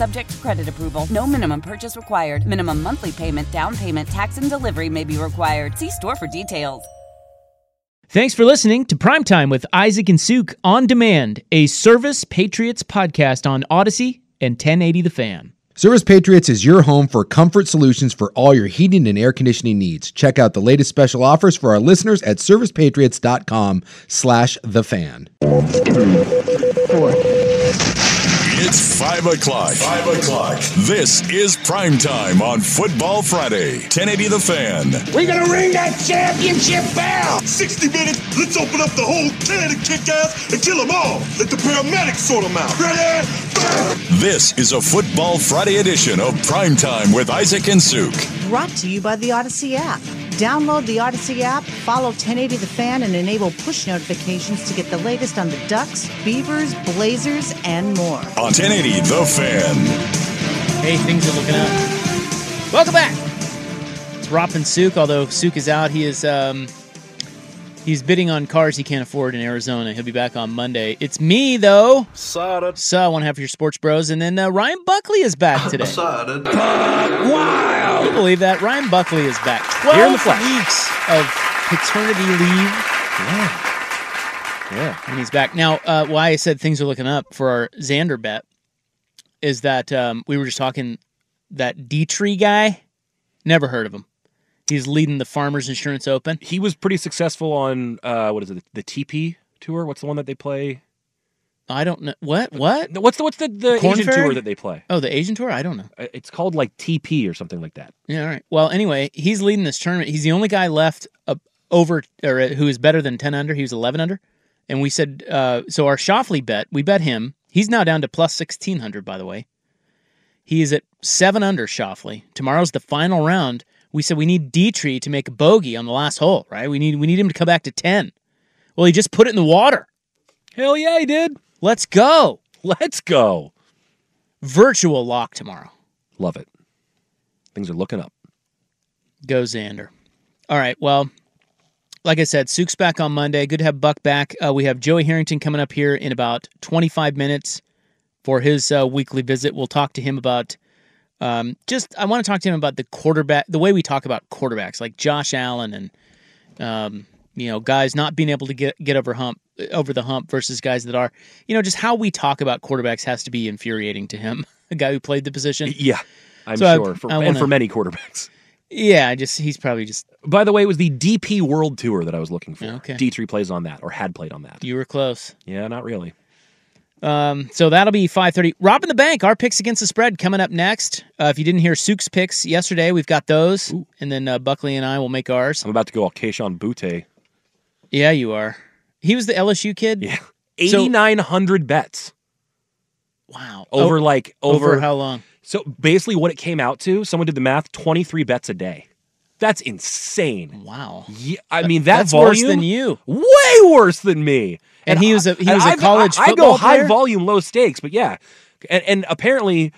Subject to credit approval. No minimum purchase required. Minimum monthly payment, down payment, tax, and delivery may be required. See store for details. Thanks for listening to Primetime with Isaac and Suk on demand, a Service Patriots podcast on Odyssey and 1080 The Fan. Service Patriots is your home for comfort solutions for all your heating and air conditioning needs. Check out the latest special offers for our listeners at servicepatriots.com slash the fan. It's 5 o'clock. 5 o'clock. This is prime time on Football Friday. 1080 The Fan. We're gonna ring that championship bell. 60 minutes. Let's open up the whole can of kick ass and kill them all. Let the paramedics sort them out. Ready? This is a Football Friday edition of Prime Time with Isaac and Suk. Brought to you by the Odyssey app. Download the Odyssey app, follow 1080 The Fan, and enable push notifications to get the latest on the Ducks, Beavers, Blazers, and more. On 1080 The Fan. Hey, things are looking up. Welcome back. It's Ropp and Suk. Although Suk is out, he is um, he's bidding on cars he can't afford in Arizona. He'll be back on Monday. It's me though. Excited. So one half of your sports bros, and then uh, Ryan Buckley is back today. Excited. Can you believe that? Ryan Buckley is back. Here in the 12 flesh. weeks of paternity leave. Yeah. Yeah. and he's back now. Uh, why I said things are looking up for our Xander bet is that um, we were just talking that Dietrich guy. Never heard of him. He's leading the Farmers Insurance Open. He was pretty successful on uh, what is it? The TP tour. What's the one that they play? I don't know what what. What's the what's the, the Corn Asian Ferry? tour that they play? Oh, the Asian tour. I don't know. Uh, It's called like TP or something like that. Yeah, all right. Well, anyway, he's leading this tournament. He's the only guy left uh, over or uh, who is better than ten under. He was eleven under, and we said uh, so. Our Schauffele bet, we bet him. He's now down to plus sixteen hundred. By the way, he is at seven under. Schauffele. Tomorrow's the final round. We said we need Dietrich to make a bogey on the last hole. Right? We need we need him to come back to ten. Well, he just put it in the water. Hell yeah, he did. Let's go. Let's go. Virtual lock tomorrow. Love it. Things are looking up. Go Xander. All right. Well, like I said, Suk's back on Monday. Good to have Buck back. Uh, we have Joey Harrington coming up here in about 25 minutes for his uh, weekly visit. We'll talk to him about um, just, I want to talk to him about the quarterback, the way we talk about quarterbacks, like Josh Allen and, um, you know, guys not being able to get, get over hump over the hump versus guys that are, you know, just how we talk about quarterbacks has to be infuriating to him, a guy who played the position. Yeah, I'm So I- sure. for, I and wanna- for many quarterbacks. Yeah, I just he's probably just By the way, it was the DP World Tour that I was looking for. Okay. D3 plays on that, or had played on that. you were close. Yeah, not really. Um, so that'll be 5:30. Roppin' the Bank. Our picks against the spread coming up next. Uh, if you didn't hear Suk's picks yesterday, we've got those, and then uh, Buckley and I will make ours. I'm about to go all Keishon Butte. Yeah, you are. He was the LSU kid. Yeah. So- 8,900 bets Wow. over Oh, like over, over, how long? So basically, what it came out to, someone did the math: 23 bets a day. That's insane. Wow. Yeah, I mean that That's volume, worse than you. way worse than me. And he was a- he was a college I, I go high player? volume, low stakes, but yeah, and, and apparently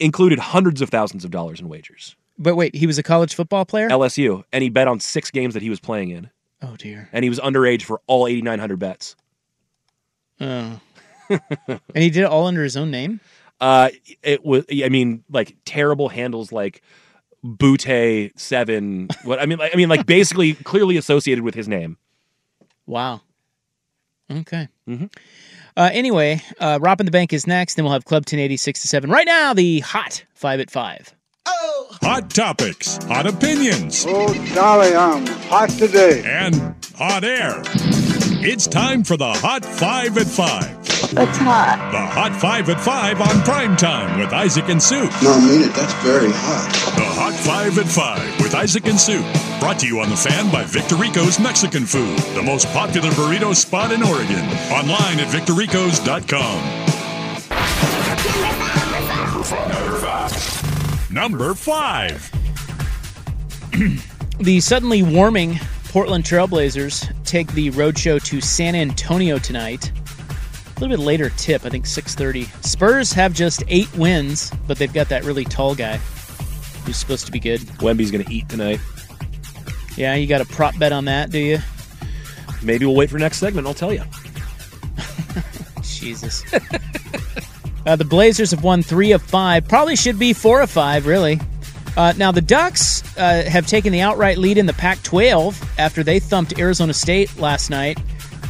included hundreds of thousands of dollars in wagers. But wait, he was a college football player. LSU, and he bet on six games that he was playing in, oh dear. and he was underage for all 8,900 bets. Oh. and he did it all under his own name. Uh, it was. I mean, like terrible handles like Butte Seven. What I mean, like, I mean, like basically clearly associated with his name. Wow. Okay. Mhm. Uh, anyway, uh, Roppin' the Bank is next. Then we'll have Club 1086 to 7. Right now, the hot 5 at 5. Oh! Hot topics, hot opinions, Oh, golly, I'm hot today. and hot air. It's time for the Hot Five at Five. That's hot. The Hot 5 at 5 on prime time with Isaac and Sue. No, I mean it. That's very hot. The Hot 5 at 5 with Isaac and Sue. Brought to you on the fan by Victorico's Mexican Food, the most popular burrito spot in Oregon. Online at victoricos.com. Number 5. The suddenly warming Portland Trailblazers take the roadshow to San Antonio tonight. A little bit later tip, I think 6:30. Spurs have just 8 wins, but they've got that really tall guy who's supposed to be good. Wemby's going to eat tonight. Yeah, you got a prop bet on that, do you? Maybe we'll wait for next segment. I'll tell you. Jesus. uh, the Blazers have won three of five. Probably should be four of five, really. Uh, now, the Ducks uh, have taken the outright lead in the Pac 12 after they thumped Arizona State last night.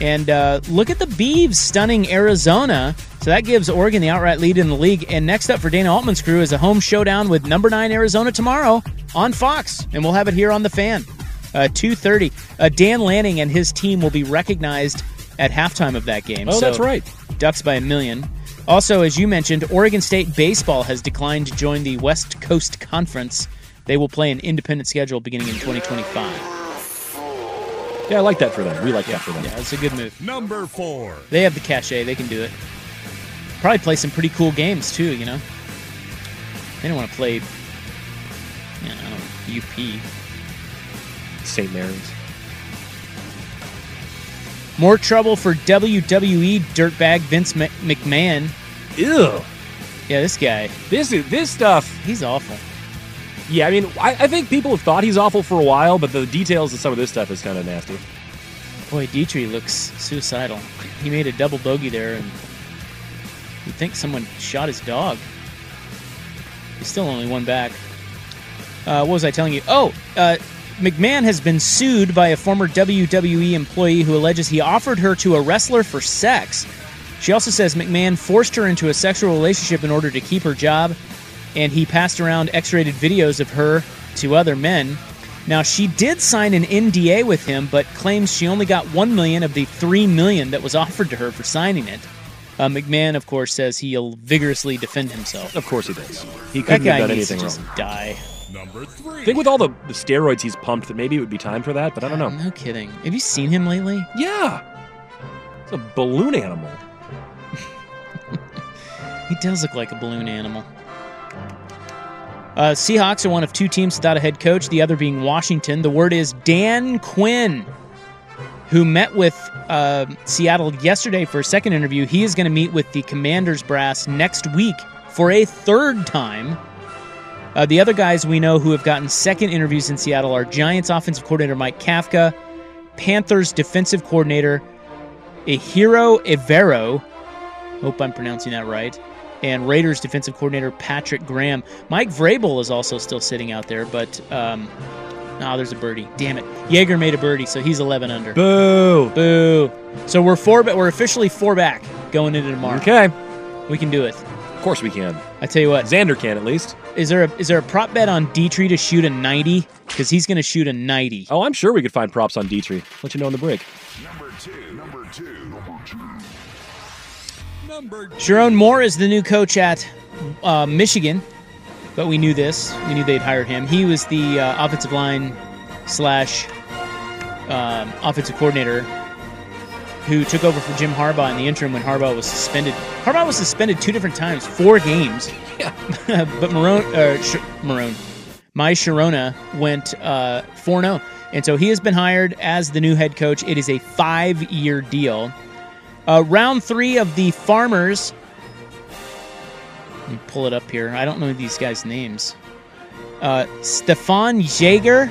And uh, look at the Beavs stunning Arizona. So that gives Oregon the outright lead in the league. And next up for Dana Altman's crew is a home showdown with number nine Arizona tomorrow on Fox. And we'll have it here on the fan. Uh, 2.30. Uh, Dan Lanning and his team will be recognized at halftime of that game. Oh, So that's right. Ducks by a million. Also, as you mentioned, Oregon State baseball has declined to join the West Coast Conference. They will play an independent schedule beginning in 2025. Yeah, I like that for them. We like that for them. Yeah, it's a good move. Number 4. They have the cachet; they can do it. Probably play some pretty cool games too. You know, they don't want to play. You know, I don't know, UP. St. Mary's. More trouble for WWE dirtbag Vince Mc- McMahon. Ew. Yeah, this guy. This is this stuff. He's awful. Yeah, I mean, I, I think people have thought he's awful for a while, but the details of some of this stuff is kind of nasty. Boy, Dietrich looks suicidal. He made a double bogey there, and you think someone shot his dog. He's still only one back. Uh, what was I telling you? Oh, uh, McMahon has been sued by a former WWE employee who alleges he offered her to a wrestler for sex. She also says McMahon forced her into a sexual relationship in order to keep her job, and he passed around X rated videos of her to other men. Now she did sign an NDA with him, but claims she only got one million of the three million that was offered to her for signing it. Uh, McMahon, of course, says he'll vigorously defend himself. Of course he does. He That couldn't guy have done needs to just wrong. die. Number I think with all the, the steroids he's pumped, that maybe it would be time for that, but I don't know. No kidding. Have you seen him lately? Yeah. It's a balloon animal. He does look like a balloon animal. Uh, Seahawks are one of two teams without a head coach, the other being Washington. The word is Dan Quinn, who met with uh, Seattle yesterday for a second interview. He is going to meet with the Commanders brass next week for a third time. Uh, the other guys we know who have gotten second interviews in Seattle are Giants offensive coordinator Mike Kafka, Panthers defensive coordinator Ejiro Evero. Hope I'm pronouncing that right. And Raiders defensive coordinator Patrick Graham. Mike Vrabel is also still sitting out there, but um, oh, there's a birdie. Damn it, Jaeger made a birdie, so he's 11 under. Boo. Boo. So we're four, but we're officially four back going into tomorrow. Okay. we can do it. Of course we can. I tell you what, Xander can at least. is there a is there a prop bet on Dietrich to shoot a 90? Because he's going to shoot a 90. Oh, I'm sure we could find props on Dietrich. Let you know in the break. Number 2. Number 2. Number 2. Number Sherrone Moore is the new coach at uh, Michigan, but we knew this. We knew they'd hired him. He was the uh, offensive line slash um, offensive coordinator who took over for Jim Harbaugh in the interim when Harbaugh was suspended. Harbaugh was suspended two different times, four games. Yeah. but Marone, uh, Sh- Marone, my Sharona went uh, 4 0. And so he has been hired as the new head coach. It is a five year deal. Uh, round three of the Farmers. Let me pull it up here. I don't know these guys' names. Uh, Stephan Jaeger.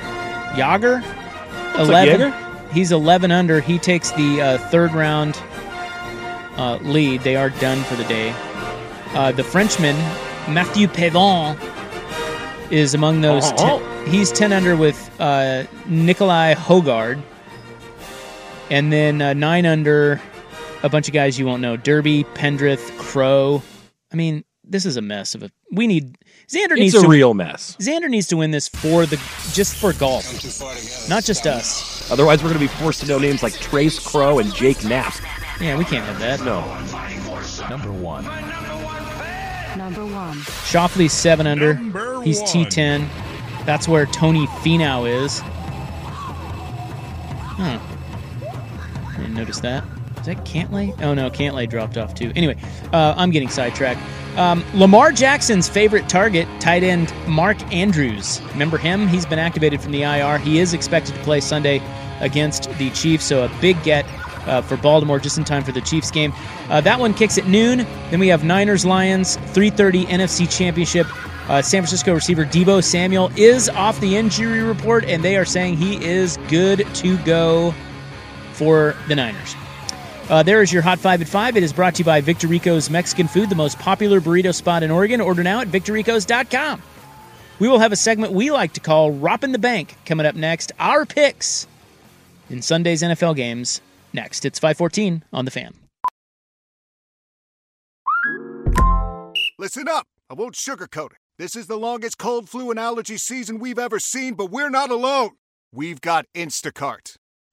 Jager? like Jaeger. He's 11 under. He takes the uh, third round uh, lead. They are done for the day. Uh, the Frenchman, Matthieu Pavon, is among those. Oh. 10 he's 10 under with uh, Nicolai Højgaard. And then uh, 9 under, a bunch of guys you won't know. Derby, Pendrith, Crowe. I mean, this is a mess of a. We need. Xander It's needs a to real mess. Xander needs to win this for the just for golf, not just us. Otherwise, we're going to be forced to know names like Trace Crowe and Jake Knapp. Yeah, we can't have that. No. Number one. Number one. Schauffele's seven under. Number He's. T10. That's where Tony Finau is. Huh. I didn't notice that. That? Oh no, Cantlay dropped off too. Anyway, uh, I'm getting sidetracked. Um, Lamar Jackson's favorite target, tight end Mark Andrews. Remember him? He's been activated from the IR. He is expected to play Sunday against the Chiefs, so a big get uh, for Baltimore just in time for the Chiefs game. Uh, that one kicks at noon. Then we have Niners Lions 3:30 NFC Championship. Uh, San Francisco receiver Deebo Samuel is off the injury report, and they are saying he is good to go for the Niners. Uh, there is your Hot 5 at 5. It is brought to you by Victorico's Mexican Food, the most popular burrito spot in Oregon. Order now at victoricos.com. We will have a segment we like to call Roppin' the Bank coming up next. Our picks in Sunday's NFL games next. It's 514 on the fan. Listen up. I won't sugarcoat it. This is the longest cold, flu, and allergy season we've ever seen, but we're not alone. We've got Instacart.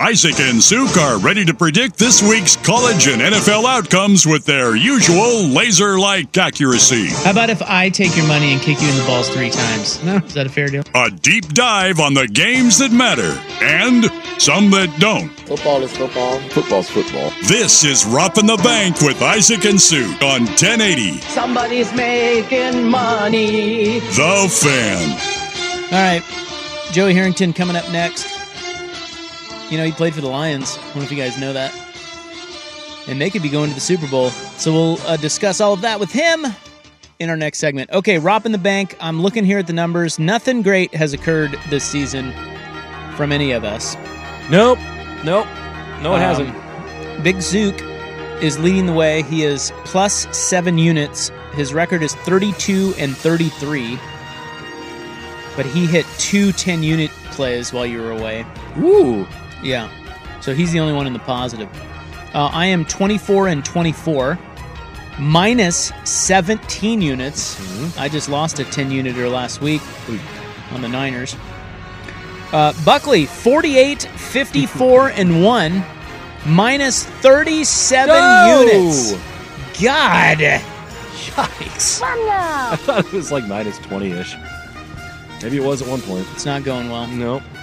Isaac and Suk are ready to predict this week's college and NFL outcomes with their usual laser like accuracy. How about if I take your money and kick you in the balls three times? No. Is that a fair deal? A deep dive on the games that matter and some that don't. Football is football. Football's football. This is Roppin' the Bank with Isaac and Suk on 1080 Somebody's making money. The Fan. All right. Joey Harrington coming up next. You know, he played for the Lions. I don't know if you guys know that. And they could be going to the Super Bowl. So we'll uh, discuss all of that with him in our next segment. Okay, Roppin' the Bank. I'm looking here at the numbers. Nothing great has occurred this season from any of us. Nope. Nope. No, it Um, hasn't. Big Zook is leading the way. He is plus seven units. His record is 32 and 33. But he hit two 10 unit plays while you were away. Ooh. Yeah. So he's the only one in the positive. Uh, I am 24 and 24, minus 17 units. I just lost a 10 uniter last week on the Niners. Uh, Buckley, 48, 54, and 1, minus 37 No! units. God. Yikes. Mom, I thought it was like minus 20 ish. Maybe it was at one point. It's not going well. Nope. Nope,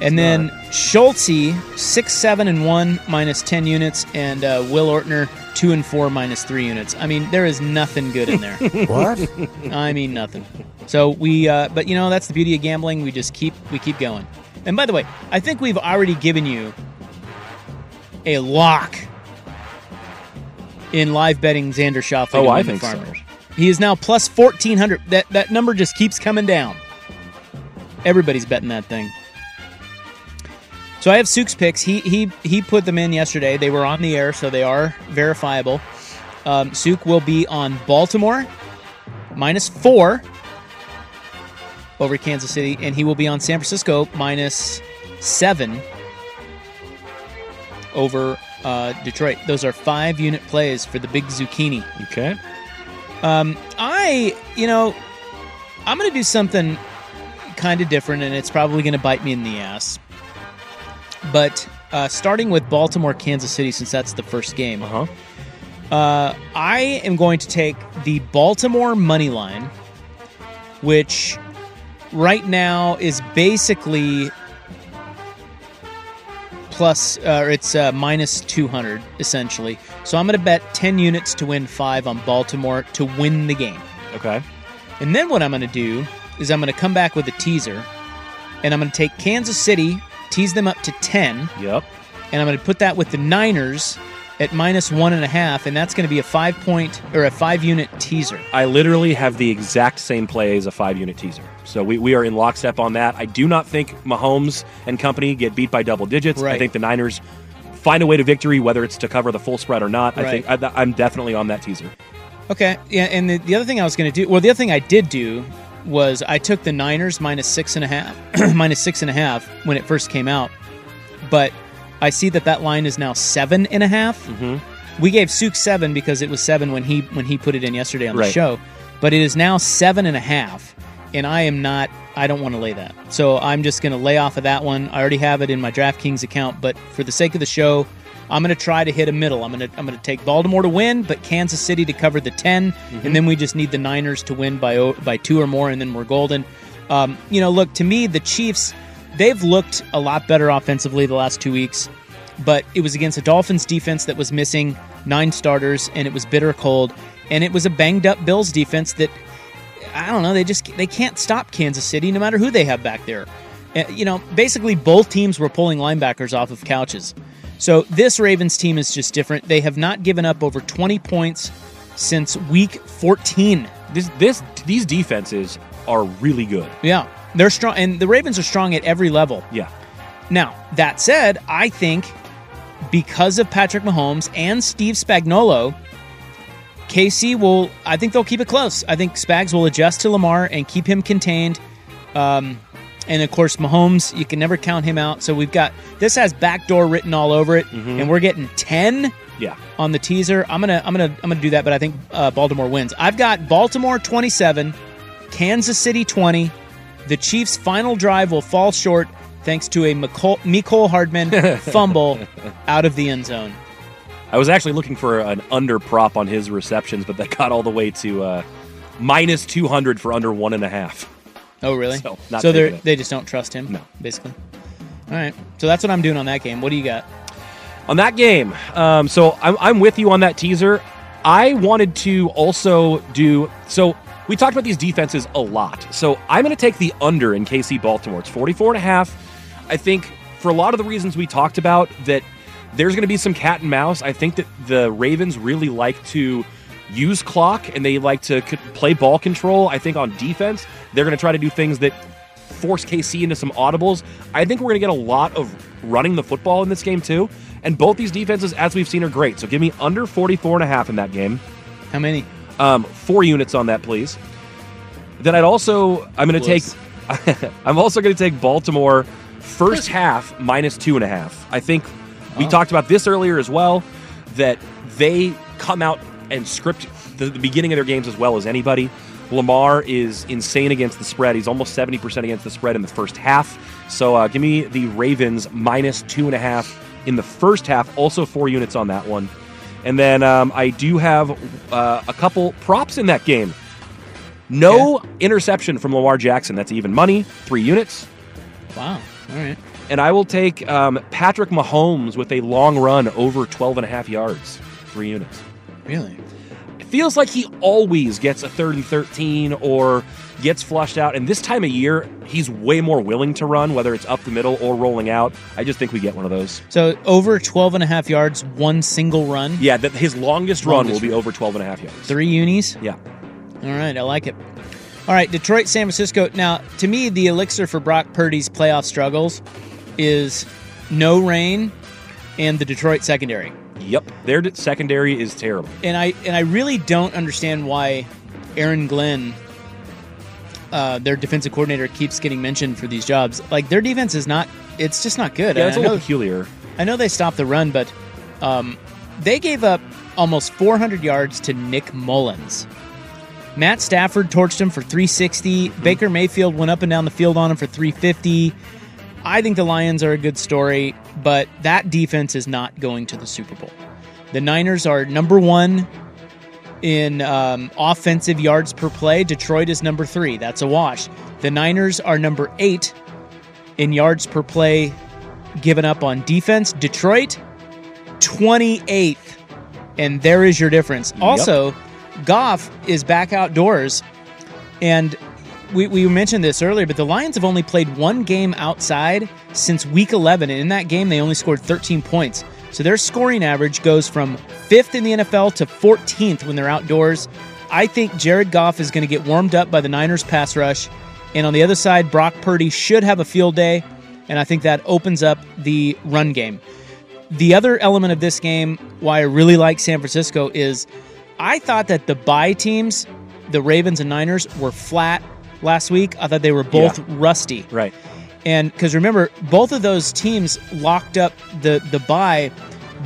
And then not. Schulte, six, seven, and one, minus ten units, and uh, Will Ortner, two and four, minus three units. I mean, there is nothing good in there. What? I mean, nothing. So we, uh, but you know, that's the beauty of gambling. We just keep, we keep going. And by the way, I think we've already given you a lock in live betting Xander Schauffele. Oh, I think so. He is now plus fourteen hundred. That that number just keeps coming down. Everybody's betting that thing. So I have Suk's picks. He he he put them in yesterday. They were on the air, so they are verifiable. Um, Suk will be on Baltimore minus four over Kansas City, and he will be on San Francisco minus seven over uh, Detroit. Those are five unit plays for the big zucchini. Okay. Um, I, you know, I'm going to do something kind of different, and it's probably going to bite me in the ass. But uh, starting with Baltimore, Kansas City, since that's the first game, uh-huh. uh, I am going to take the Baltimore money line, which right now is basically plus, uh, it's uh, minus 200 essentially. So I'm going to bet 10 units to win five on Baltimore to win the game. Okay. And then what I'm going to do is I'm going to come back with a teaser, and I'm going to take Kansas City, tease them up to 10. Yep. And I'm going to put that with the Niners at minus one and a half, and that's going to be a five point or a five unit teaser. I literally have the exact same play as a five unit teaser. So we, we are in lockstep on that. I do not think Mahomes and company get beat by double digits. I think the Niners find a way to victory, whether it's to cover the full spread or not. I think I, I'm definitely on that teaser. Okay, yeah, and the, the other thing I was going to do, well, the other thing I did do was I took the Niners minus six and a half, minus six and a half when it first came out, but I see that that line is now seven and a half. Mm-hmm. We gave Suk seven because it was seven when he when he put it in yesterday on the Right. show, but it is now seven and a half, and I am not. I don't want to lay that, so I'm just going to lay off of that one. I already have it in my DraftKings account, but for the sake of the show, I'm going to try to hit a middle. I'm going to I'm going to take Baltimore to win, but Kansas City to cover the 10, Mhm. and then we just need the Niners to win by by two or more, and then we're golden. Um, you know, look to me, the Chiefs they've looked a lot better offensively the last two weeks, but it was against a Dolphins defense that was missing nine starters, and it was bitter cold, and it was a banged up Bills defense that I don't know. They just they can't stop Kansas City no matter who they have back there. Uh, you know, basically both teams were pulling linebackers off of couches. So this Ravens team is just different. They have not given up over 20 points since week 14. This this these defenses are really good. Yeah, they're strong, and the Ravens are strong at every level. Yeah. Now that said, I think because of Patrick Mahomes and Steve Spagnuolo, KC will. I think they'll keep it close. I think Spags will adjust to Lamar and keep him contained. Um, and of course, Mahomes, you can never count him out. So we've got this has backdoor written all over it, and we're getting ten Yeah. on the teaser. I'm gonna, I'm gonna, I'm gonna do that, but I think uh, Baltimore wins. I've got Baltimore 27, Kansas City 20. The Chiefs' final drive will fall short thanks to a McCole, Mecole Hardman fumble out of the end zone. I was actually looking for an under prop on his receptions, but that got all the way to uh, minus 200 for under one and a half. Oh, really? So, so they they just don't trust him. No. basically. All right, so that's what I'm doing on that game. What do you got? On that game, um, so I'm, I'm with you on that teaser. I wanted to also do so. We talked about these defenses a lot. So I'm going to take the under in KC Baltimore. It's 44 and a half. I think for a lot of the reasons we talked about that there's going to be some cat and mouse. I think that the Ravens really like to use clock and they like to c- play ball control. I think on defense, they're going to try to do things that force KC into some audibles. I think we're going to get a lot of running the football in this game too. And both these defenses, as we've seen, are great. So give me under 44 and a half in that game. How many? Um, four units on that, please. Then I'd also, I'm going to take, I'm also going to take Baltimore first half minus two and a half. I think we Oh. talked about this earlier as well, that they come out and script the, the beginning of their games as well as anybody. Lamar is insane against the spread. He's almost 70% against the spread in the first half. So uh, give me the Ravens minus two and a half in the first half. Also, four units on that one. And then um, I do have uh, a couple props in that game. No interception from Lamar Jackson. That's even money. Three units. Wow. All right. And I will take um, Patrick Mahomes with a long run over 12 and a half yards. Three units. Really? It feels like he always gets a third and 13 or gets flushed out. And this time of year, he's way more willing to run, whether it's up the middle or rolling out. I just think we get one of those. So over 12 and a half yards, one single run. Yeah, that his longest run will be over 12 and a half yards. Three unis. Yeah. All right, I like it. All right, Detroit, San Francisco. Now, to me, the elixir for Brock Purdy's playoff struggles is no rain and the Detroit secondary. Yep. Their secondary is terrible. And I and I really don't understand why Aaron Glenn, uh, their defensive coordinator, keeps getting mentioned for these jobs. Like their defense is not. It's just not good. Yeah, it's a I little peculiar. I know they stopped the run, but um, they gave up almost 400 yards to Nick Mullens. Matt Stafford torched him for 360. Baker Mayfield went up and down the field on him for 350. I think the Lions are a good story, but that defense is not going to the Super Bowl. The Niners are number one in um, offensive yards per play. Detroit is number three. That's a wash. The Niners are number eight in yards per play given up on defense. Detroit, 28th. And there is your difference. Yep. Also, Goff is back outdoors. And we, we mentioned this earlier, but the Lions have only played one game outside since week 11. And in that game, they only scored 13 points. So their scoring average goes from fifth in the NFL to 14th when they're outdoors. I think Jared Goff is going to get warmed up by the Niners pass rush. And on the other side, Brock Purdy should have a field day. And I think that opens up the run game. The other element of this game, why I really like San Francisco, is I thought that the bye teams, the Ravens and Niners, were flat last week. I thought they were both Yeah. rusty. Right. And because remember, both of those teams locked up the the bye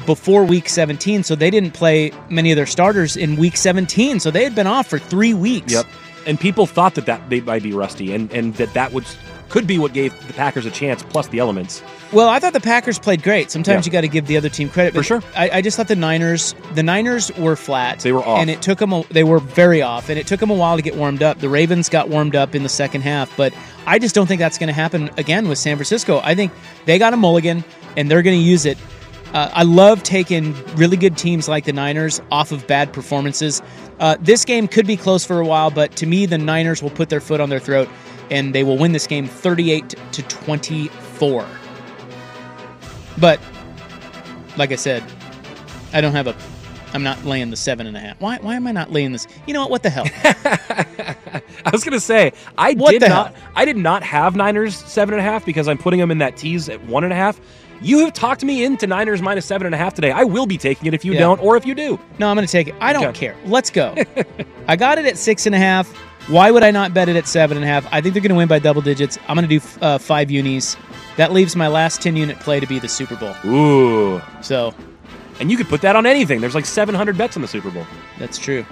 before week 17, so they didn't play many of their starters in week 17. So they had been off for three weeks. Yep. And people thought that, that they might be rusty and, and that that would could be what gave the Packers a chance, plus the elements. Well, I thought the Packers played great. Sometimes Yeah. you got to give the other team credit. For sure. I, I just thought the Niners, the Niners were flat. They were off. and it took them. A, they were very off, and it took them a while to get warmed up. The Ravens got warmed up in the second half, but I just don't think that's going to happen again with San Francisco. I think they got a mulligan, and they're going to use it. Uh, I love taking really good teams like the Niners off of bad performances. Uh, this game could be close for a while, but to me, the Niners will put their foot on their throat and they will win this game 38 to 24. But like I said, I don't have a. I'm not laying the seven and a half. Why? Why am I not laying this? You know what? What the hell? I was gonna say I What did not. hell? I did not have Niners seven and a half because I'm putting them in that tease at one and a half. You have talked me into Niners minus seven and a half today. I will be taking it if you Yeah. don't, or if you do. No, I'm going to take it. I don't Okay. care. Let's go. I got it at six and a half. Why would I not bet it at seven and a half? I think they're going to win by double digits. I'm going to do uh, five unis. That leaves my last 10 unit play to be the Super Bowl. Ooh. So And you could put that on anything. There's like 700 bets on the Super Bowl. that's true.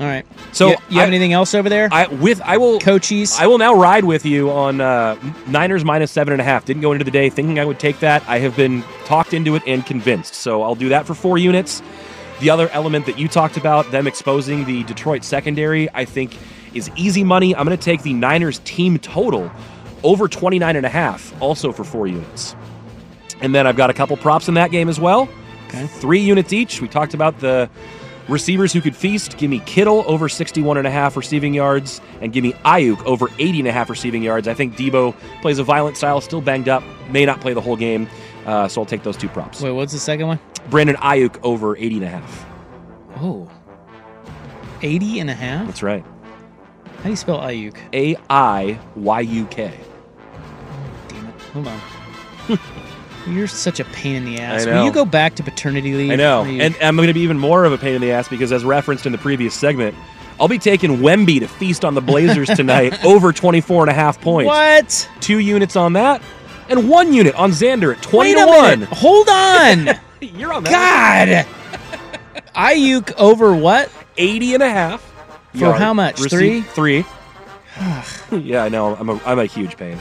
All right. So you, you have I- anything else over there? I with I will Coaches. I will now ride with you on uh, Niners minus seven and a half. Didn't go into the day thinking I would take that. I have been talked into it and convinced. So I'll do that for four units. The other element that you talked about, them exposing the Detroit secondary, I think is easy money. I'm going to take the Niners team total over 29 and a half, also for four units. And then I've got a couple props in that game as well. Okay. Three units each. We talked about the receivers who could feast. Give me Kittle over 61 and a half receiving yards and give me Aiyuk over 80 and a half receiving yards. I think Deebo plays a violent style, still banged up, may not play the whole game. Uh, so I'll take those two props. Wait, what's the second one? Brandon Aiyuk over 80 and a half. Oh. 80 and a half? That's right. How do you spell Aiyuk? A I Y U K. Damn it. Hold on. You're such a pain in the ass. I Will you go back to paternity leave? I know. Aiyuk? And I'm going to be even more of a pain in the ass because, as referenced in the previous segment, I'll be taking Wemby to feast on the Blazers tonight over 24 and a half points. What? Two units on that, and one unit on Xander at 20 Wait to 1. minute. Hold on. You're on that. God. Aiyuk over what? 80 and a half. For how much? receive- Three. yeah, I know. I'm a, I'm a huge pain.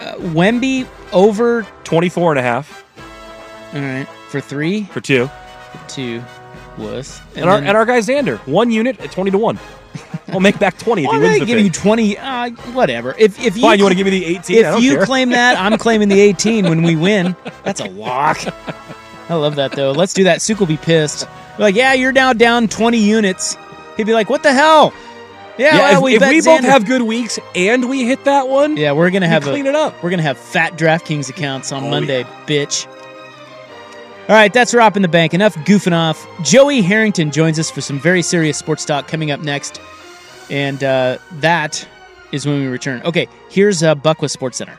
Uh, Wemby over. 24 and a half All right. For three? for two. For two. Wuss. And, our, then- and our guy Xander, one unit at 20 to 1. I'll make back 20 if Why he would wins I the give thing. you 20? Uh, whatever. If, if you Fine, you want to give me the 18? I If don't you care. claim that, I'm claiming the 18 when we win. That's a lock. I love that though. Let's do that. Suk will be pissed. We're like, yeah, you're now down 20 units. He'd be like, what the hell? Yeah, Yeah, well, if we, if we both Xander- have good weeks and we hit that one, yeah, we're gonna have clean a, it up. We're gonna have fat DraftKings accounts on Oh, Monday, bitch. All right, that's Roppin' the Bank. Enough goofing off. Joey Harrington joins us for some very serious sports talk coming up next, and uh, that is when we return. Okay, here's uh, Buckwith Sports Center.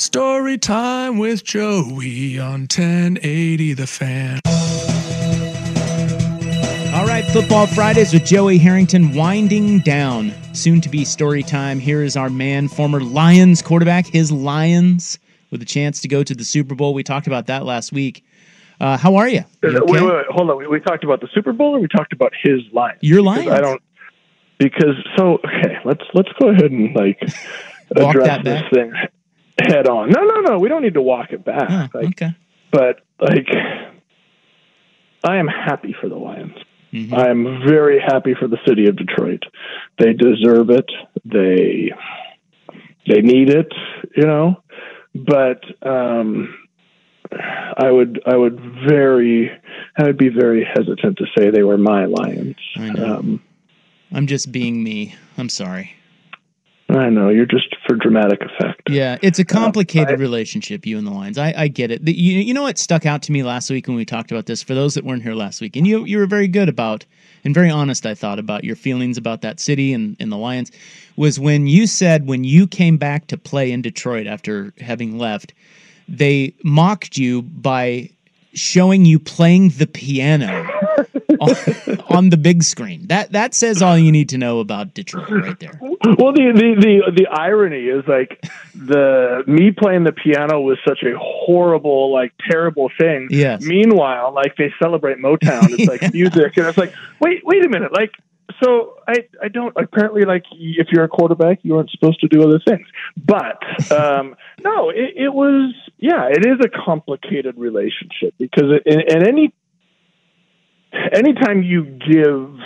Story time with Joey on 1080 The Fan. All right, Football Fridays with Joey Harrington winding down. Soon to be story time. Here is our man, former Lions quarterback, his Lions, with a chance to go to the Super Bowl. We talked about that last week. Uh, how are you? you okay? wait, wait, wait, hold on. We, we, talked about the Super Bowl, or we talked about his Lions. Your Lions. I don't because so okay. Let's let's go ahead and like address this back. thing head on. No, no, no. We don't need to walk it back. Oh, like, okay. But like, I am happy for the Lions. Mm-hmm. I am very happy for the city of Detroit. They deserve it. They they need it, you know. But um I would I would very I would be very hesitant to say they were my Lions. I know. Um, I'm just being me. I'm sorry. I know you're just for dramatic effect. Yeah, it's a complicated Uh, I- relationship, you and the Lions. I, I get it. The, you, you know what stuck out to me last week when we talked about this? For those that weren't here last week, and you you were very good about and very honest, I thought about your feelings about that city and, and the Lions, was when you said when you came back to play in Detroit after having left, they mocked you by showing you playing the piano on, on the big screen. That that says all you need to know about Detroit right there. Well, the, the the the irony is like the me playing the piano was such a horrible, like terrible thing. Yes. Meanwhile, like they celebrate Motown. It's like music, and it's like, wait, wait a minute, like. So I, I don't apparently like if you're a quarterback you aren't supposed to do other things but um, no it, it was yeah it is a complicated relationship because it, in, in any anytime you give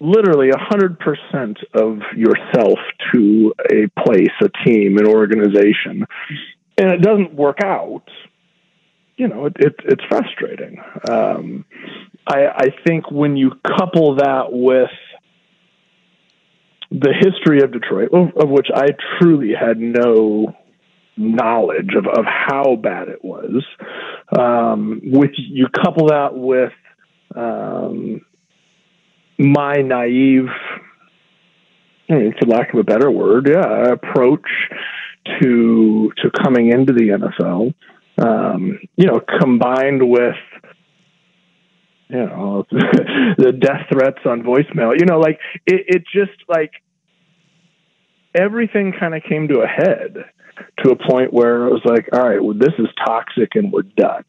literally a hundred percent of yourself to a place, a team, an organization, and it doesn't work out, you know, it, it it's frustrating. Um, I, I think when you couple that with the history of Detroit, of, of which I truly had no knowledge of, of how bad it was, um, with you couple that with um, my naive, I for lack of a better word, yeah, approach to to coming into the NFL. Um, you know, combined with you know the death threats on voicemail. You know, like it, it just like everything kind of came to a head to a point where it was like, all right, well, this is toxic and we're done.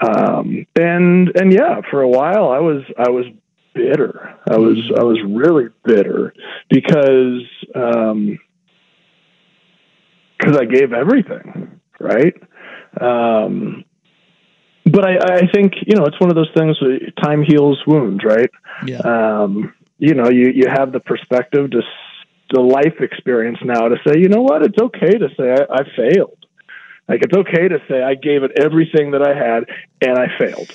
Um, and and yeah, for a while I was I was bitter. I was I was really bitter because um, because I gave everything, right? Um, but I, I think you know it's one of those things. where Time heals wounds, right? Yeah. Um, you know, you you have the perspective to the life experience now to say, you know what, it's okay to say I, I failed. Like it's okay to say I gave it everything that I had and I failed.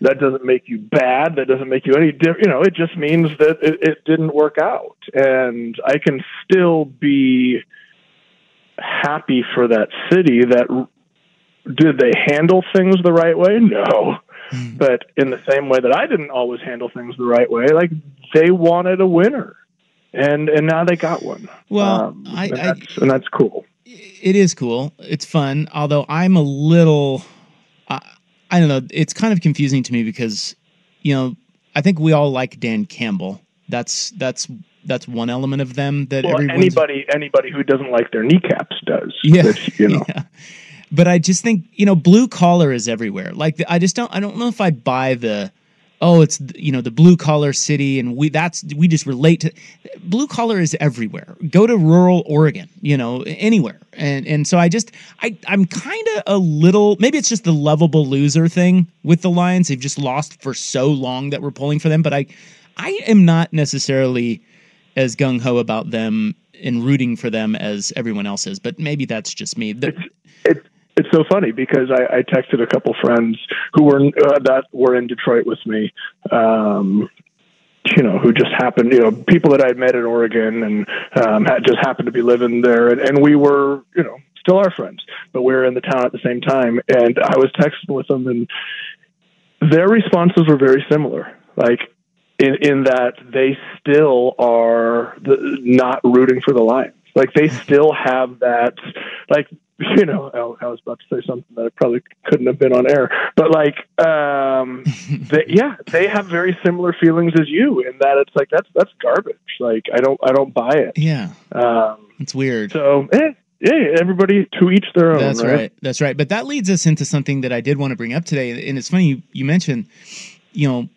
That doesn't make you bad. That doesn't make you any different. You know, it just means that it, it didn't work out, and I can still be happy for that city. That did they handle things the right way? No. But in the same way that I didn't always handle things the right way, like they wanted a winner, and and now they got one. Well, Um, I- and, I- that's, and that's cool. It is cool. It's fun. Although I'm a little, I, I don't know. It's kind of confusing to me because, you know, I think we all like Dan Campbell. That's that's that's one element of them that Well, anybody anybody who doesn't like their kneecaps does. Yeah, you know. yeah. But I just think you know, blue collar is everywhere. Like I just don't. I don't know if I buy the. Oh, it's you know the blue collar city, and we that's we just relate to. Blue collar is everywhere. Go to rural Oregon, you know, anywhere, and and so I just I I'm kind of a little. Maybe it's just the lovable loser thing with the Lions. They've just lost for so long that we're pulling for them. But I I am not necessarily as gung ho about them and rooting for them as everyone else is. But maybe that's just me. The- It's so funny because I, I texted a couple friends who were uh, that were in Detroit with me. Um, you know, who just happened, you know, people that I'd met in Oregon and um, had just happened to be living there, and, and we were, you know, still our friends, but we were in the town at the same time. And I was texting with them, and their responses were very similar. Like in in that they still are the, not rooting for the Lions. Like they still have that. Like you know, I, I was about to say something that I probably couldn't have been on air, but like, um, they, yeah, they have very similar feelings as you in that it's like that's that's garbage. Like I don't I don't buy it. Yeah, Um, it's weird. so eh, yeah, everybody to each their own. That's right. That's right. But that leads us into something that I did want to bring up today. And it's funny you, you mentioned, you know,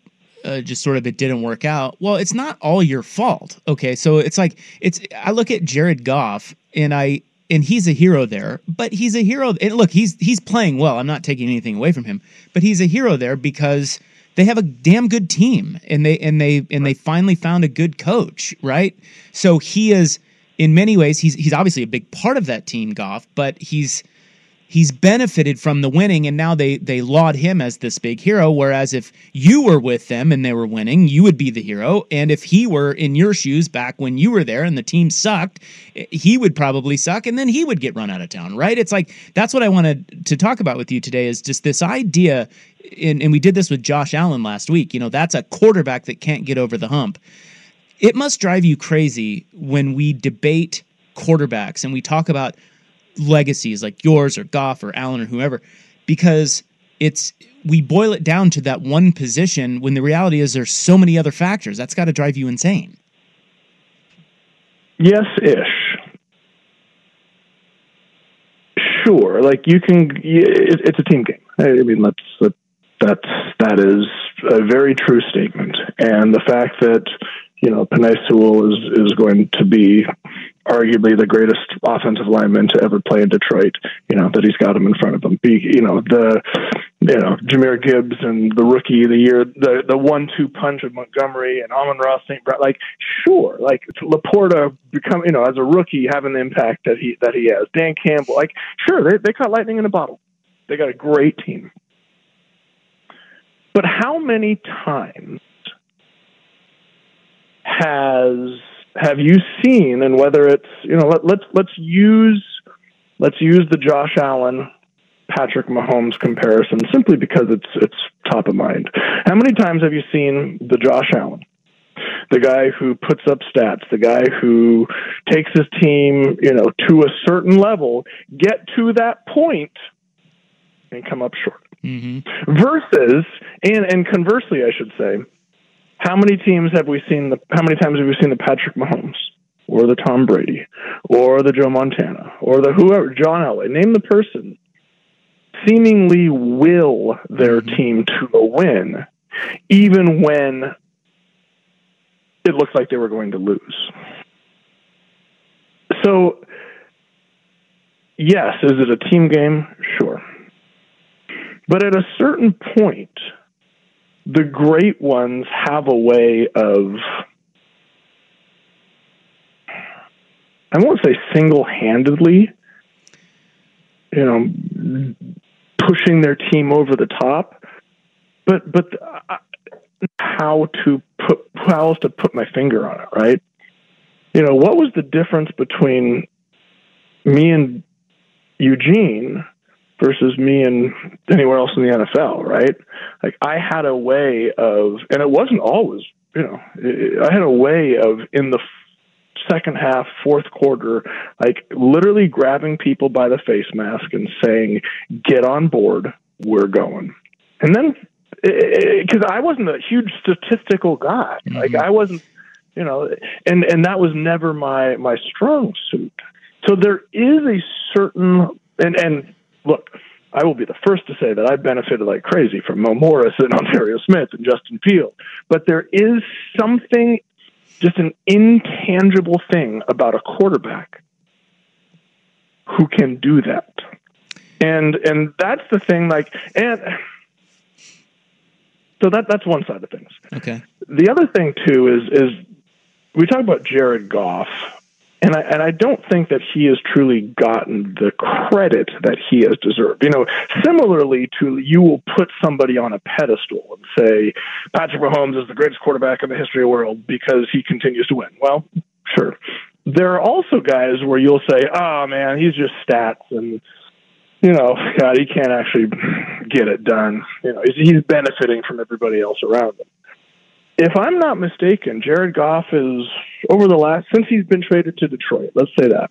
uh, just sort of it didn't work out. Well, it's not all your fault. Okay. So it's like, it's, I look at Jared Goff and I, and he's a hero there, but he's a hero. And look, he's, he's playing well. I'm not taking anything away from him, but he's a hero there because they have a damn good team and they, and they, and they finally found a good coach. Right. So he is, in many ways, he's he's obviously a big part of that team, Goff, but he's he's benefited from the winning, and now they they laud him as this big hero. Whereas if you were with them and they were winning, you would be the hero. And if he were in your shoes back when you were there and the team sucked, eh, he would probably suck, and then he would get run out of town. Right? It's like that's what I wanted to talk about with you today is just this idea. And, and we did this with Josh Allen last week. You know, that's a quarterback that can't get over the hump it must drive you crazy when we debate quarterbacks and we talk about legacies like yours or Goff or Allen or whoever, because it's we boil it down to that one position when the reality is there's so many other factors. That's got to drive you insane. Yes, ish. Sure, like you can. It's a team game. I mean, that's that's that is a very true statement, and the fact that you know Penei Sewell is is going to be arguably the greatest offensive lineman to ever play in Detroit. You know that he's got him in front of him. Be, you know the you know Jahmyr Gibbs and the rookie of the year, the the one two punch of Montgomery and Amon-Ra St. Brown. Like sure, like Laporta become you know as a rookie having the impact that he that he has. Dan Campbell, like sure they they caught lightning in a bottle. They got a great team. But how many times has have you seen and whether it's you know let, let's let's use let's use the Josh Allen Patrick Mahomes comparison simply because it's it's top of mind. How many times have you seen the Josh Allen? The guy who puts up stats, the guy who takes his team, you know, to a certain level, get to that point and come up short. Mm-hmm. Versus and and conversely I should say, how many teams have we seen the how many times have we seen the Patrick Mahomes or the Tom Brady or the Joe Montana or the whoever John Elway name the person seemingly will their mm-hmm. team to a win even when it looks like they were going to lose. So yes, is it a team game? Sure. But at a certain point, the great ones have a way of I won't say single handedly, you know, pushing their team over the top. But but uh, how to put how else to put my finger on it, right? You know, what was the difference between me and Eugene versus me and anywhere else in the NFL, right? Like I had a way of, and it wasn't always, you know, I had a way of in the second half, fourth quarter, like literally grabbing people by the face mask and saying, "Get on board, we're going." And then, because I wasn't a huge statistical guy, mm-hmm. like I wasn't, you know, and and that was never my my strong suit. So there is a certain and and look, I will be the first to say that I benefited like crazy from Mo Morris and Onterrio Smith and Justin Field. But there is something, just an intangible thing about a quarterback who can do that. And and that's the thing, like and so that that's one side of things. Okay. The other thing too is is we talk about Jared Goff and I, and I don't think that he has truly gotten the credit that he has deserved. You know, similarly to you will put somebody on a pedestal and say Patrick Mahomes is the greatest quarterback in the history of the world because he continues to win. Well, sure. There are also guys where you'll say, "Oh man, he's just stats and." You know, God, he can't actually get it done. You know, he's, he's benefiting from everybody else around him if I'm not mistaken, Jared Goff is over the last since he's been traded to Detroit. Let's say that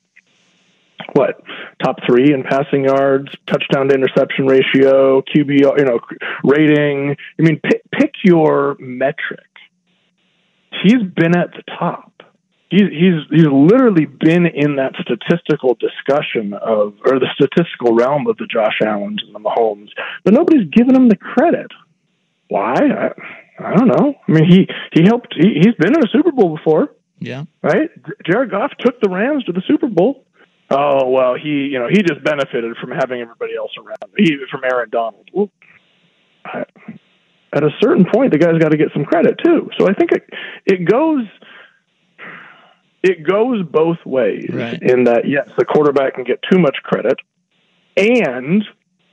what top three in passing yards, touchdown to interception ratio, QB, you know, rating. I mean, pick, pick your metric. He's been at the top. He's he's he's literally been in that statistical discussion of or the statistical realm of the Josh Allen's and the Mahomes, but nobody's given him the credit. Why? I, I don't know. I mean, he he helped. He, he's been in a Super Bowl before. Yeah. Right. Jared Goff took the Rams to the Super Bowl. Oh well, he you know he just benefited from having everybody else around. He from Aaron Donald. Well, I, at a certain point, the guy's got to get some credit too. So I think it it goes it goes both ways right. in that yes, the quarterback can get too much credit, and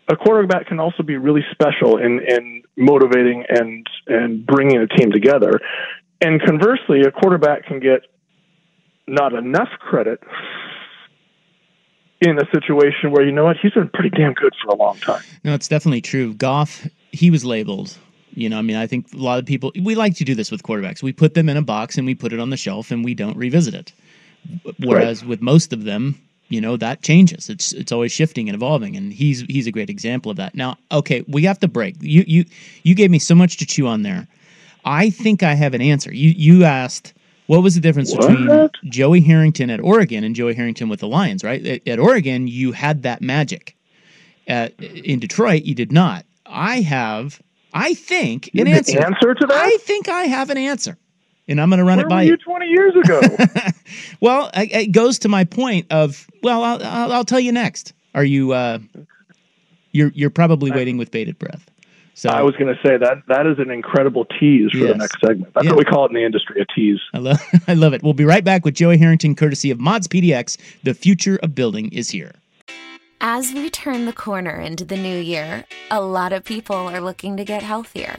a quarterback can also be really special in in motivating and and bringing a team together. And conversely, a quarterback can get not enough credit in a situation where you know what he's been pretty damn good for a long time. No, it's definitely true. Goff, he was labeled. You know, I mean, I think a lot of people we like to do this with quarterbacks. We put them in a box and we put it on the shelf and we don't revisit it. Whereas right. with most of them, you know that changes. It's it's always shifting and evolving and he's he's a great example of that. Now okay we have to break. You you you gave me so much to chew on there. I think i have an answer. You you asked what was the difference what? between joey harrington at oregon and joey harrington with the lions right? At, at oregon you had that magic. At, in detroit you did not. I have i think an answer. answer to that? I think i have an answer and I'm going to run Where it by you. Twenty years ago. well, it goes to my point of well, I'll, I'll, I'll tell you next. Are you? Uh, you're you're probably waiting with bated breath. So I was going to say that that is an incredible tease for Yes. the next segment. That's Yeah. what we call it in the industry, a tease. I love I love it. We'll be right back with Joey Harrington, courtesy of Mods PDX. The future of building is here. As we turn the corner into the new year, a lot of people are looking to get healthier.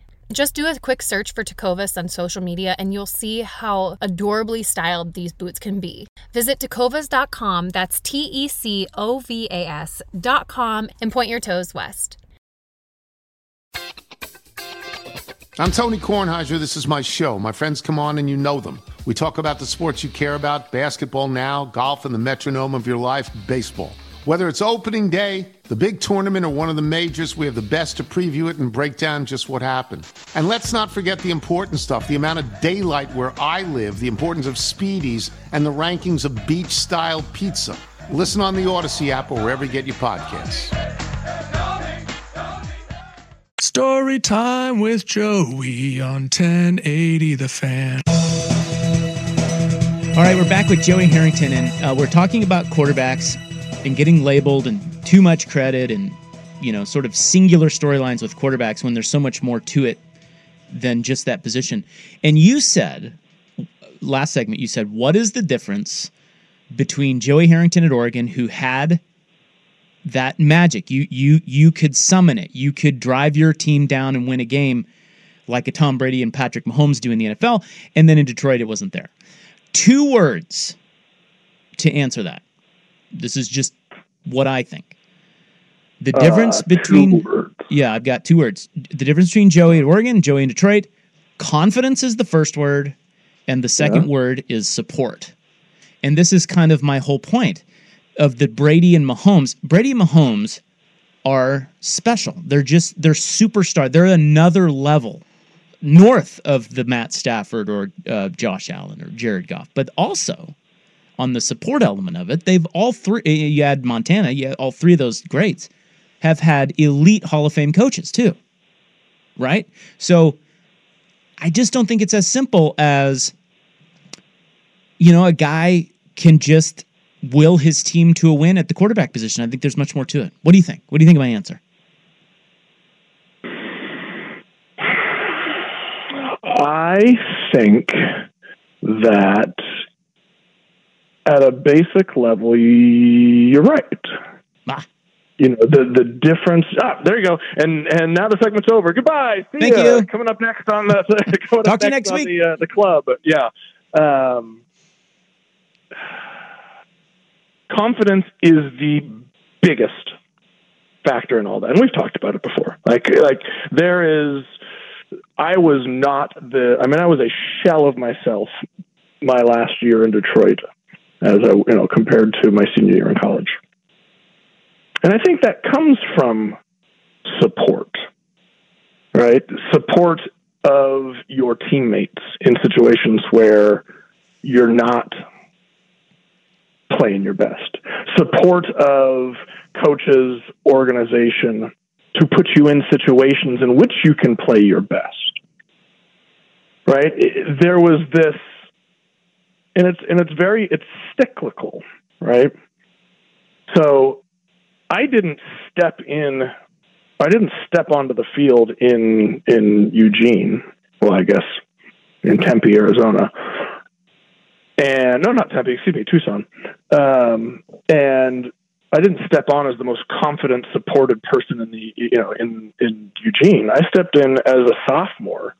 Just do a quick search for Tecovas on social media and you'll see how adorably styled these boots can be. Visit tecovas.com, that's T E C O V A S.com, and point your toes west. I'm Tony Kornheiser. This is my show. My friends come on and you know them. We talk about the sports you care about basketball now, golf, and the metronome of your life, baseball. Whether it's opening day, the big tournament, or one of the majors, we have the best to preview it and break down just what happened. And let's not forget the important stuff the amount of daylight where I live, the importance of speedies, and the rankings of beach style pizza. Listen on the Odyssey app or wherever you get your podcasts. Story time with Joey on 1080 The Fan. All right, we're back with Joey Harrington, and uh, we're talking about quarterbacks and getting labeled and too much credit and, you know, sort of singular storylines with quarterbacks when there's so much more to it than just that position. And you said, last segment, you said, what is the difference between Joey Harrington at Oregon, who had that magic. You you you could summon it. You could drive your team down and win a game like a Tom Brady and Patrick Mahomes do in the NFL, and then in Detroit it wasn't there. Two words to answer that. This is just what I think. The difference Uh, between yeah, I've got two words. The difference between Joey at Oregon Joey in Detroit. Confidence is the first word, and the second Yeah. word is support. And this is kind of my whole point of the Brady and Mahomes. Brady and Mahomes are special. They're just they're superstar. They're another level north of the Matt Stafford or uh, Josh Allen or Jared Goff, but also on the support element of it, they've all three. Eh, you had Montana, you had all three of those greats have had elite Hall of Fame coaches too, right? So I just don't think it's as simple as you know a guy can just will his team to a win at the quarterback position. I think there's much more to it. What do you think? What do you think of my answer? I think that at a basic level, you're right. Ah. You know the the difference. Ah, there you go. And and now the segment's over. Goodbye. See Thank ya. you. Coming up next on the coming Talk up next next on the uh, the club. Yeah. Um, confidence is the biggest factor in all that, and we've talked about it before. Like like there is. I was not the. I mean, I was a shell of myself my last year in Detroit, as I you know compared to my senior year in college. And I think that comes from support, right? Support of your teammates in situations where you're not playing your best. Support of coaches, organization to put you in situations in which you can play your best. Right? There was this and it's and it's very it's cyclical, right? So I didn't step in I didn't step onto the field in in Eugene, well I guess in Tempe, Arizona. And no, not Tempe, excuse me, Tucson. Um, and I didn't step on as the most confident, supported person in the you know in in Eugene. I stepped in as a sophomore,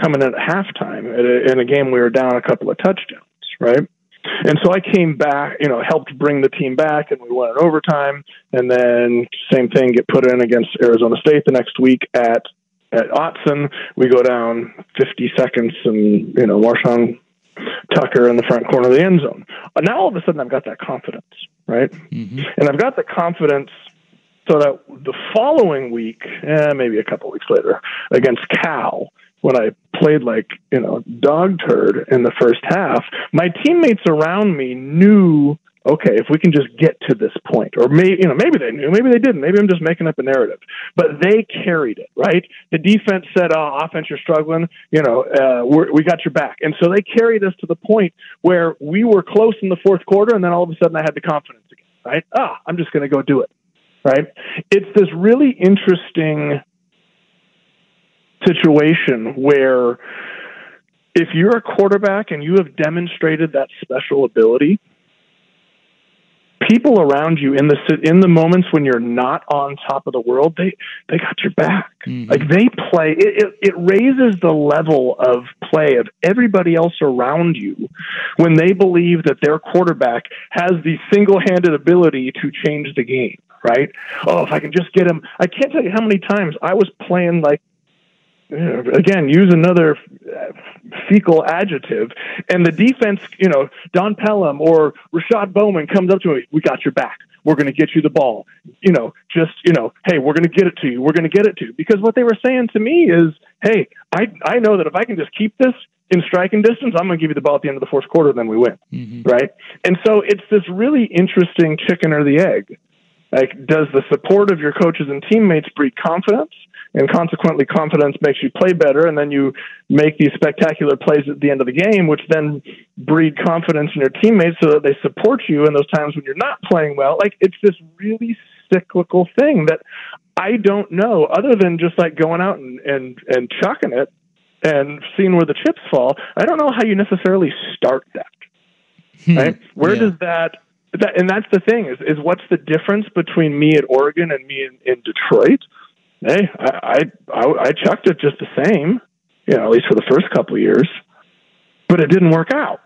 coming in at halftime at a, in a game we were down a couple of touchdowns, right? And so I came back, you know, helped bring the team back, and we won in overtime. And then same thing, get put in against Arizona State the next week at at Autzen. We go down 50 seconds, and you know, Marshawn Tucker in the front corner of the end zone. Uh, Now all of a sudden, I've got that confidence, right? And I've got the confidence so that the following week, eh, maybe a couple weeks later, against Cal, when I played like you know dog turd in the first half, my teammates around me knew okay, if we can just get to this point, or maybe you know, maybe they knew, maybe they didn't, maybe I'm just making up a narrative, but they carried it, right? The defense said, "Oh, offense, you're struggling. You know, uh, we're, we got your back," and so they carried us to the point where we were close in the fourth quarter, and then all of a sudden, I had the confidence again, right? Ah, I'm just going to go do it, right? It's this really interesting situation where if you're a quarterback and you have demonstrated that special ability people around you in the in the moments when you're not on top of the world, they they got your back. Mm-hmm. Like they play. It, it it raises the level of play of everybody else around you when they believe that their quarterback has the single handed ability to change the game. Right? Oh, if I can just get him. I can't tell you how many times I was playing like again, use another fecal adjective, and the defense, you know, Don Pelham or Rashad Bauman comes up to me, we got your back. We're going to get you the ball. You know, just, you know, hey, we're going to get it to you. We're going to get it to you. Because what they were saying to me is, hey, I, I know that if I can just keep this in striking distance, I'm going to give you the ball at the end of the fourth quarter, then we win. Mm-hmm. Right. And so it's this really interesting chicken or the egg. Like, does the support of your coaches and teammates breed confidence? And consequently confidence makes you play better and then you make these spectacular plays at the end of the game which then breed confidence in your teammates so that they support you in those times when you're not playing well like it's this really cyclical thing that I don't know other than just like going out and and and chucking it and seeing where the chips fall I don't know how you necessarily start that hmm. right where yeah. does that that, and that's the thing is is what's the difference between me at Oregon and me in, in Detroit? Hey, I, I I chucked it just the same, you know, at least for the first couple of years, but it didn't work out,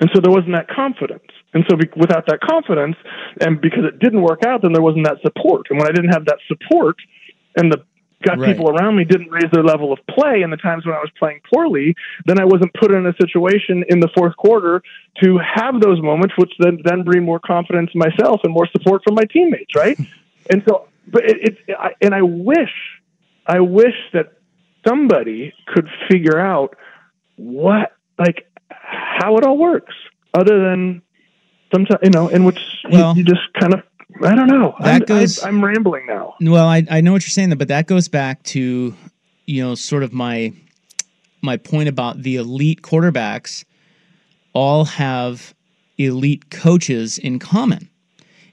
and so there wasn't that confidence. And so, be, without that confidence, and because it didn't work out, then there wasn't that support. And when I didn't have that support, and the got right. people around me didn't raise their level of play in the times when I was playing poorly, then I wasn't put in a situation in the fourth quarter to have those moments, which then then bring more confidence in myself and more support from my teammates, right? and so but it, it's I, and I wish, I wish that somebody could figure out what like how it all works, other than sometimes you know, in which well, you, you just kind of I don't know. That I'm, goes. I, am rambling now. Well, I I know what you're saying, but that goes back to you know sort of my my point about the elite quarterbacks all have elite coaches in common.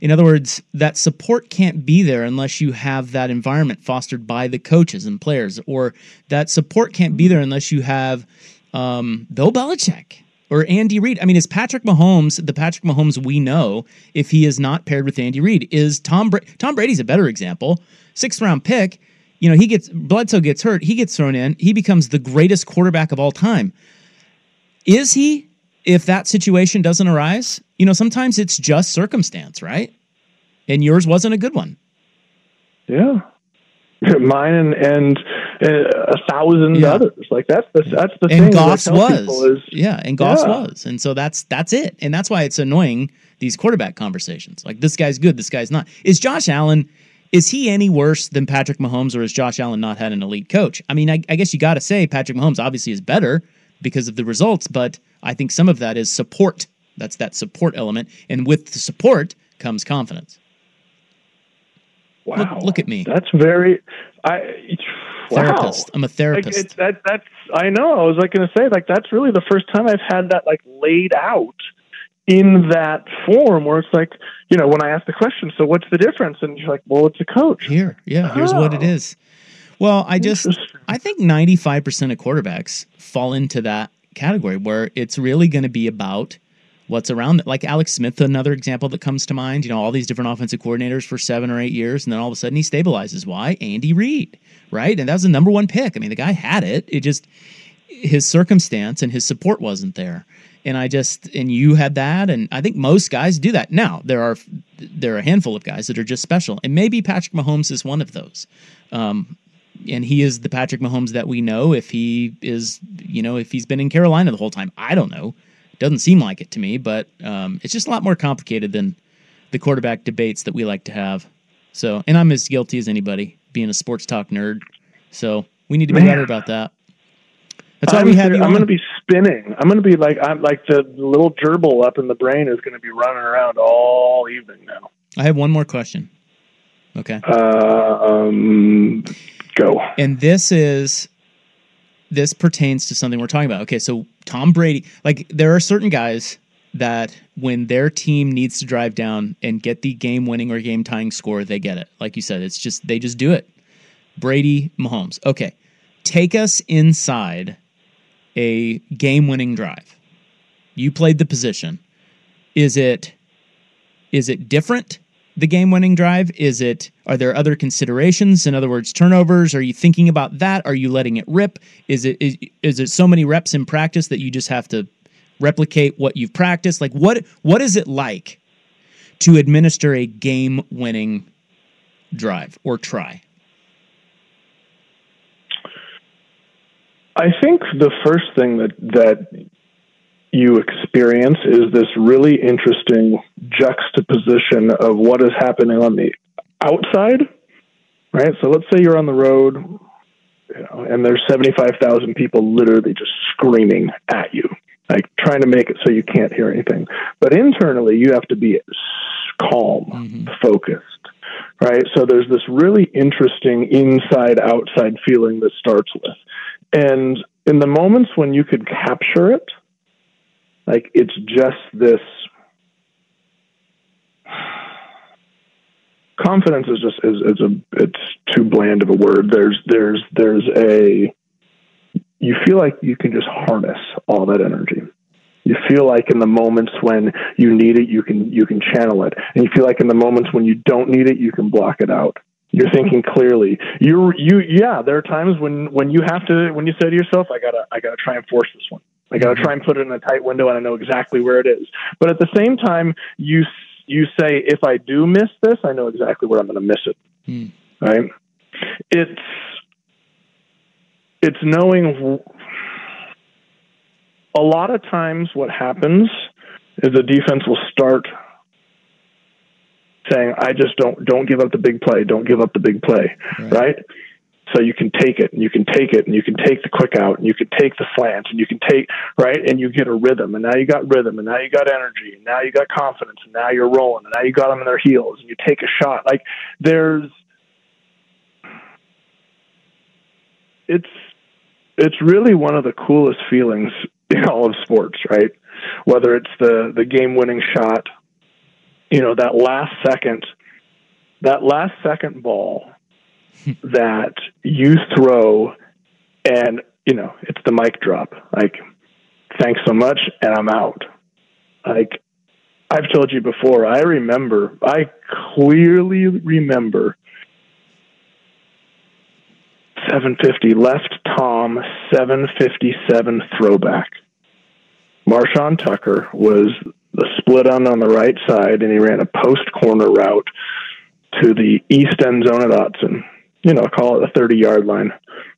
In other words, that support can't be there unless you have that environment fostered by the coaches and players, or that support can't be there unless you have um, Bill Belichick or Andy Reid. I mean, is Patrick Mahomes the Patrick Mahomes we know if he is not paired with Andy Reid? Is Tom Bra- Tom Brady's a better example? Sixth round pick. You know, he gets Bledsoe gets hurt, he gets thrown in, he becomes the greatest quarterback of all time. Is he? If that situation doesn't arise, you know, sometimes it's just circumstance, right? And yours wasn't a good one. Yeah. Mine and, and, and a thousand yeah. others. Like that's the that's the and thing. Goff's was is, yeah, and Goff's yeah. was, and so that's that's it, and that's why it's annoying these quarterback conversations. Like this guy's good, this guy's not. Is Josh Allen? Is he any worse than Patrick Mahomes, or has Josh Allen not had an elite coach? I mean, I, I guess you got to say Patrick Mahomes obviously is better because of the results, but I think some of that is support that's that support element. And with the support comes confidence. Wow. Look, look at me. That's very I wow. therapist. I'm a therapist. Like that that's I know. I was like going to say like that's really the first time I've had that like laid out in that form where it's like, you know, when I ask the question, so what's the difference? And you're like, well, it's a coach. Here, yeah, here's oh. what it oh. Well, I just I think 95% of quarterbacks fall into that category where it's really going to be about what's around. Like Alex Smith, another example that comes to mind. You know, all these different offensive coordinators for seven or eight years, and then all of a sudden he stabilizes. Why? Andy Reid, right? And that was the number one pick. I mean, the guy had it. It just his circumstance and his support wasn't there. And I just and you had that, and I think most guys do that. Now there are there are a handful of guys that are just special, and maybe Patrick Mahomes is one of those. Um, and he is the Patrick Mahomes that we know if he is, you know, if he's been in Carolina the whole time. I don't know. Doesn't seem like it to me, but um, it's just a lot more complicated than the quarterback debates that we like to have. So, and I'm as guilty as anybody being a sports talk nerd. So we need to be Man. better about that. That's why I'm, we have you I'm going to be spinning. I'm going to be like I'm like the little gerbil up in the brain is going to be running around all evening now. I have one more question. Okay. Uh, um, go. And this is this pertains to something we're talking about. Okay, so Tom Brady, like there are certain guys that when their team needs to drive down and get the game winning or game tying score, they get it. Like you said, it's just they just do it. Brady, Mahomes. Okay. Take us inside a game winning drive. You played the position. Is it is it different the game winning drive? Is it are there other considerations? In other words, turnovers? Are you thinking about that? Are you letting it rip? Is it is, is it so many reps in practice that you just have to replicate what you've practiced? Like what what is it like to administer a game winning drive or try? I think the first thing that that you experience is this really interesting juxtaposition of what is happening on the outside, right? So let's say you're on the road, you know, and there's 75,000 people literally just screaming at you, like trying to make it so you can't hear anything. But internally, you have to be calm, mm-hmm. focused, right? So there's this really interesting inside outside feeling that starts with. And in the moments when you could capture it, like it's just this confidence is just is, is a it's too bland of a word. There's there's there's a you feel like you can just harness all that energy. You feel like in the moments when you need it, you can you can channel it, and you feel like in the moments when you don't need it, you can block it out. You're thinking clearly. You you yeah. There are times when when you have to when you say to yourself, I gotta I gotta try and force this one. I got to try and put it in a tight window, and I know exactly where it is. But at the same time, you you say, if I do miss this, I know exactly where I'm going to miss it. Hmm. Right? It's it's knowing. A lot of times, what happens is the defense will start saying, "I just don't don't give up the big play. Don't give up the big play." right? So you can take it and you can take it and you can take the quick out and you can take the slants and you can take right and you get a rhythm. And now you got rhythm and now you got energy and now you got confidence and now you're rolling and now you got them in their heels and you take a shot. Like there's it's it's really one of the coolest feelings in all of sports right? Whether it's the the game winning shot you know that last second that last second ball that you throw and you know it's the mic drop. Like thanks so much and i'm out. Like i've told you before i remember i clearly remember 750 left tom 757 throwback. Marshawn tucker was the split on on the right side and he ran a post corner route to the east end zone at Autzen you know, call it the 30 yard line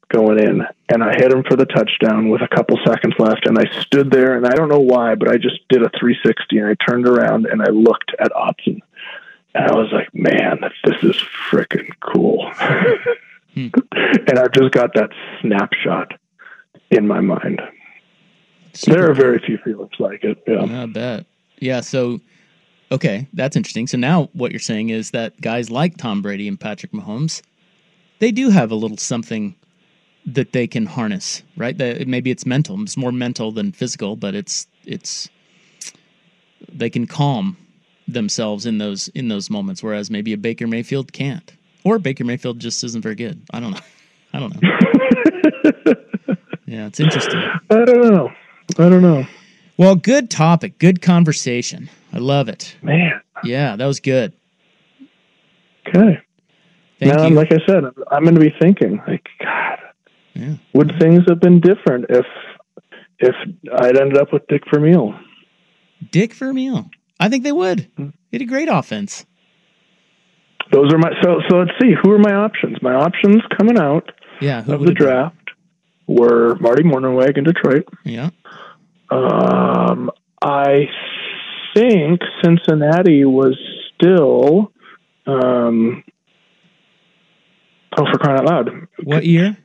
going in. And I hit him for the touchdown with a couple seconds left. And I stood there, and I don't know why, but I just did a 360 and I turned around and I looked at Autzen. And I was like, man, this is freaking cool. Hmm. and I've just got that snapshot in my mind. there are very few feelings like it. Yeah. I bet. Yeah. So, okay, that's interesting. So now what you're saying is that guys like Tom Brady and Patrick Mahomes they do have a little something that they can harness, right? That maybe it's mental. It's more mental than physical, but it's it's they can calm themselves in those in those moments, whereas maybe a Baker Mayfield can't, or Baker Mayfield just isn't very good. I don't know. I don't know. yeah, it's interesting. I don't know. I don't know. Well, good topic, good conversation. I love it, man. Yeah, that was good. Okay. Thank now, you. like I said, I'm going to be thinking, like, God, yeah. would things have been different if if I'd ended up with Dick Vermeil? Dick Vermeil. I think they would. Hmm. He had a great offense. Those are my so so. Let's see. Who are my options? My options coming out Yeah, of the draft were Marty Mornhinweg in Detroit. Yeah. Um, I think Cincinnati was still. Um, oh, for crying out loud! What year?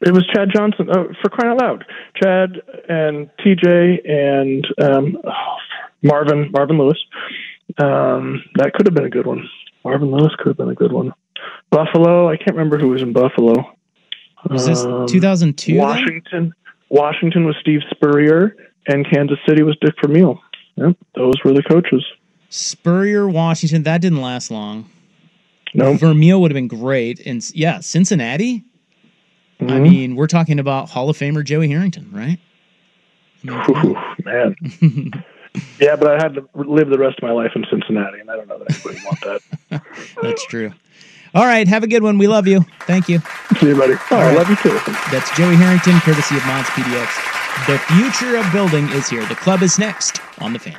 it was Chad Johnson uh, for crying out loud. Chad and TJ and um, oh, Marvin Marvin Lewis. Um, that could have been a good one. Marvin Lewis could have been a good one. Buffalo. I can't remember who was in Buffalo. Was this Um, 2002? then? Washington. Washington was Steve Spurrier, and Kansas City was Dick Vermeil. Yep, those were the coaches. Spurrier, Washington. That didn't last long. No. Vermeil would have been great. And yeah, Cincinnati. I Mhm. mean, we're talking about Hall of Famer Joey Harrington, right? Whew, man. yeah, but I had to live the rest of my life in Cincinnati, and I don't know that anybody would want that. That's true. All right, have a good one. We love you. Thank you. See you, buddy. Oh, All I right. love you too. That's Joey Harrington, courtesy of Mods PDX. The future of building is here. The club is next on the fan.